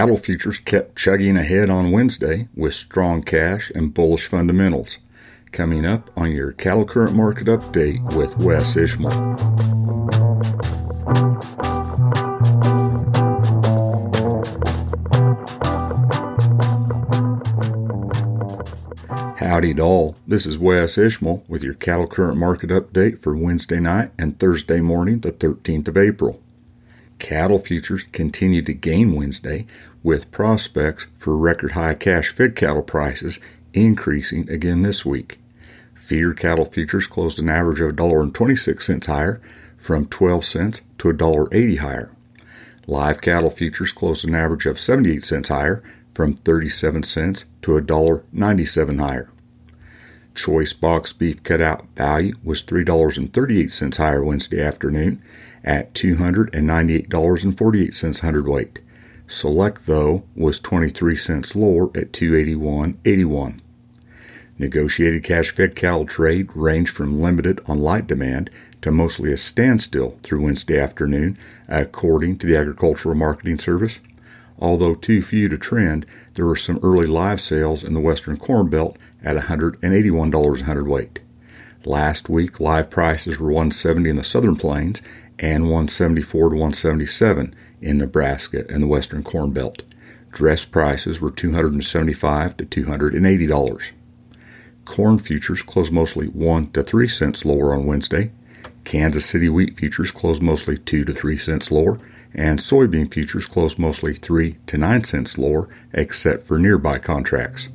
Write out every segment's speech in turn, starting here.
Cattle futures kept chugging ahead on Wednesday with strong cash and bullish fundamentals. Coming up on your cattle current market update with Wes Ishmael. Howdy doll. This is Wes Ishmael with your cattle current market update for Wednesday night and Thursday morning, the 13th of April. Cattle futures continued to gain Wednesday with prospects for record high cash fed cattle prices increasing again this week. Feeder cattle futures closed an average of $1.26 higher from 12 cents to $1.80 higher. Live cattle futures closed an average of 78 cents higher from 37 cents to $1.97 higher. Choice box beef cutout value was $3.38 higher Wednesday afternoon at $298.48 hundredweight. Select, though, was 23 cents lower at 281.81. Negotiated cash fed cattle trade ranged from limited on light demand to mostly a standstill through Wednesday afternoon, according to the Agricultural Marketing Service. Although too few to trend, there were some early live sales in the Western Corn Belt at $181 a hundredweight. Last week, live prices were 170 in the Southern Plains and 174 to 177 in Nebraska and the Western Corn Belt. Dress prices were 275 to 280 dollars. Corn futures closed mostly 1 to 3 cents lower on Wednesday. Kansas City wheat futures closed mostly 2 to 3 cents lower, and soybean futures closed mostly 3 to 9 cents lower except for nearby contracts.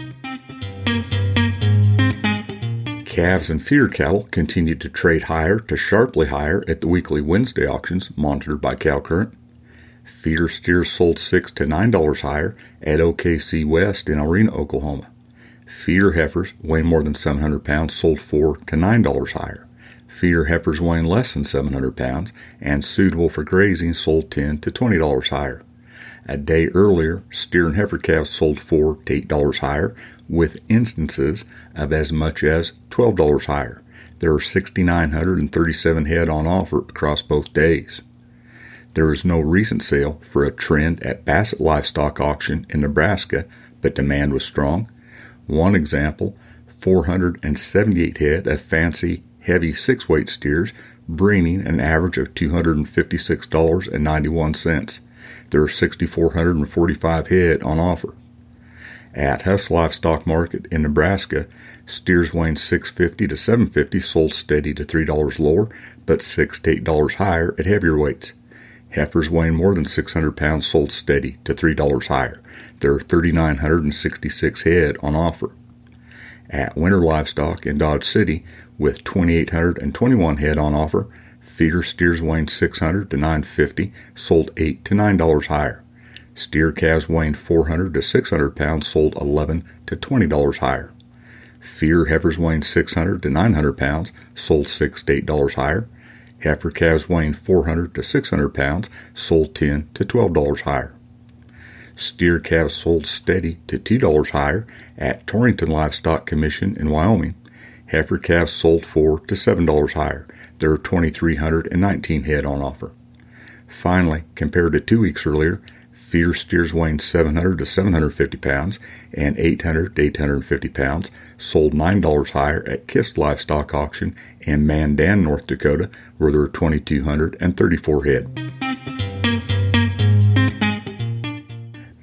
Calves and feeder cattle continued to trade higher to sharply higher at the weekly Wednesday auctions monitored by Cattle Current. Feeder steers sold six to nine dollars higher at OKC West in El Reno, Oklahoma. Feeder heifers weighing more than 700 pounds sold four to nine dollars higher. Feeder heifers weighing less than 700 pounds and suitable for grazing sold 10 to 20 dollars higher. A day earlier, steer and heifer calves sold four to eight dollars higher, with instances of as much as $12 higher. There are 6,937 head on offer across both days. There is no recent sale for a trend at Bassett Livestock Auction in Nebraska, but demand was strong. One example 478 head of fancy, heavy six weight steers, bringing an average of $256.91. There are 6,445 head on offer. At Huss Livestock Market in Nebraska, steers weighing 650 to 750 sold steady to $3 lower, but 6 to $8 higher at heavier weights. Heifers weighing more than 600 pounds sold steady to $3 higher. There are 3,966 head on offer. At Winter Livestock in Dodge City, with 2,821 head on offer, feeder steers weighing 600 to 950 sold 8 to $9 higher. Steer calves weighing 400 to 600 pounds sold 11 to $20 higher. Feeder heifers weighing 600 to 900 pounds sold 6 to $8 higher. Heifer calves weighing 400 to 600 pounds sold 10 to $12 higher. Steer calves sold steady to $2 higher at Torrington Livestock Commission in Wyoming. Heifer calves sold 4 to $7 higher. There are 2,319 head on offer. Finally, compared to two weeks earlier, feeder steers weighing 700 to 750 pounds and 800 to 850 pounds sold $9 higher at Kist Livestock Auction in Mandan, North Dakota, where there are 2,234 head.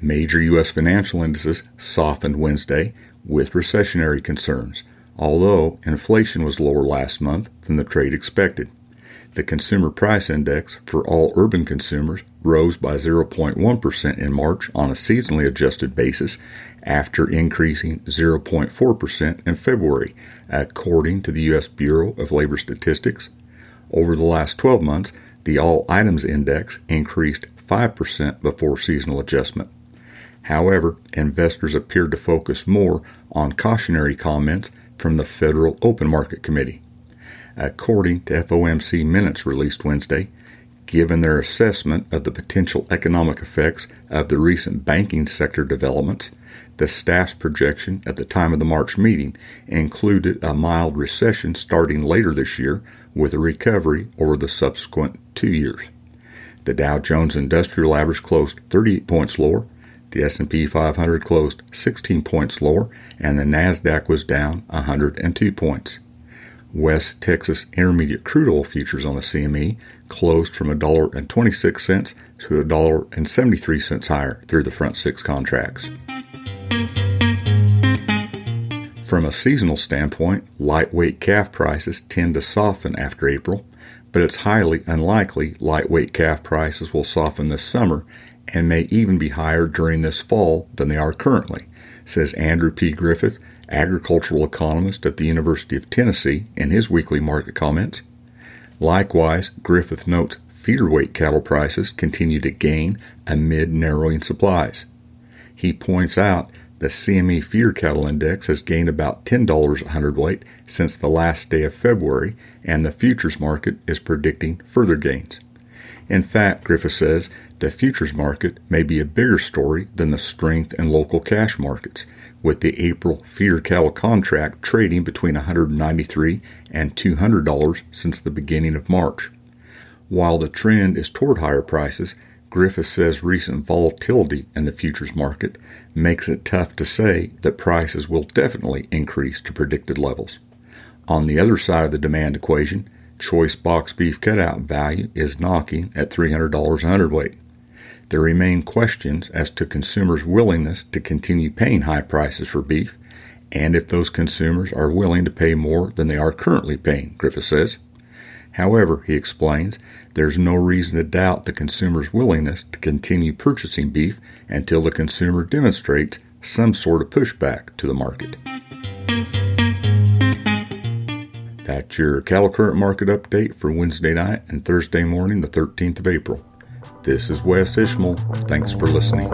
Major U.S. financial indices softened Wednesday with recessionary concerns, although inflation was lower last month than the trade expected. The Consumer Price Index for all urban consumers rose by 0.1% in March on a seasonally adjusted basis after increasing 0.4% in February, according to the U.S. Bureau of Labor Statistics. Over the last 12 months, the All Items Index increased 5% before seasonal adjustment. However, investors appeared to focus more on cautionary comments from the Federal Open Market Committee. According to FOMC minutes released Wednesday, given their assessment of the potential economic effects of the recent banking sector developments, the staff's projection at the time of the March meeting included a mild recession starting later this year with a recovery over the subsequent two years. The Dow Jones Industrial Average closed 38 points lower, The S&P 500 closed 16 points lower and the Nasdaq was down 102 points. West Texas Intermediate crude oil futures on the CME closed from $1.26 to $1.73 higher through the front six contracts. From a seasonal standpoint, lightweight calf prices tend to soften after April, but it's highly unlikely lightweight calf prices will soften this summer and may even be higher during this fall than they are currently, says Andrew P. Griffith, agricultural economist at the University of Tennessee, in his weekly market comments. Likewise, Griffith notes feeder weight cattle prices continue to gain amid narrowing supplies. He points out the CME feeder cattle index has gained about $10 a hundredweight since the last day of February, and the futures market is predicting further gains. In fact, Griffith says the futures market may be a bigger story than the strength in local cash markets, with the April feeder cattle contract trading between 193 and $200 since the beginning of March. While the trend is toward higher prices, Griffith says recent volatility in the futures market makes it tough to say that prices will definitely increase to predicted levels. On the other side of the demand equation, choice box beef cutout value is knocking at $300 a hundredweight. There remain questions as to consumers' willingness to continue paying high prices for beef, and if those consumers are willing to pay more than they are currently paying, Griffith says. However, he explains, there's no reason to doubt the consumer's willingness to continue purchasing beef until the consumer demonstrates some sort of pushback to the market. That's your cattle current market update for Wednesday night and Thursday morning, the 13th of April. This is Wes Ishmael. Thanks for listening.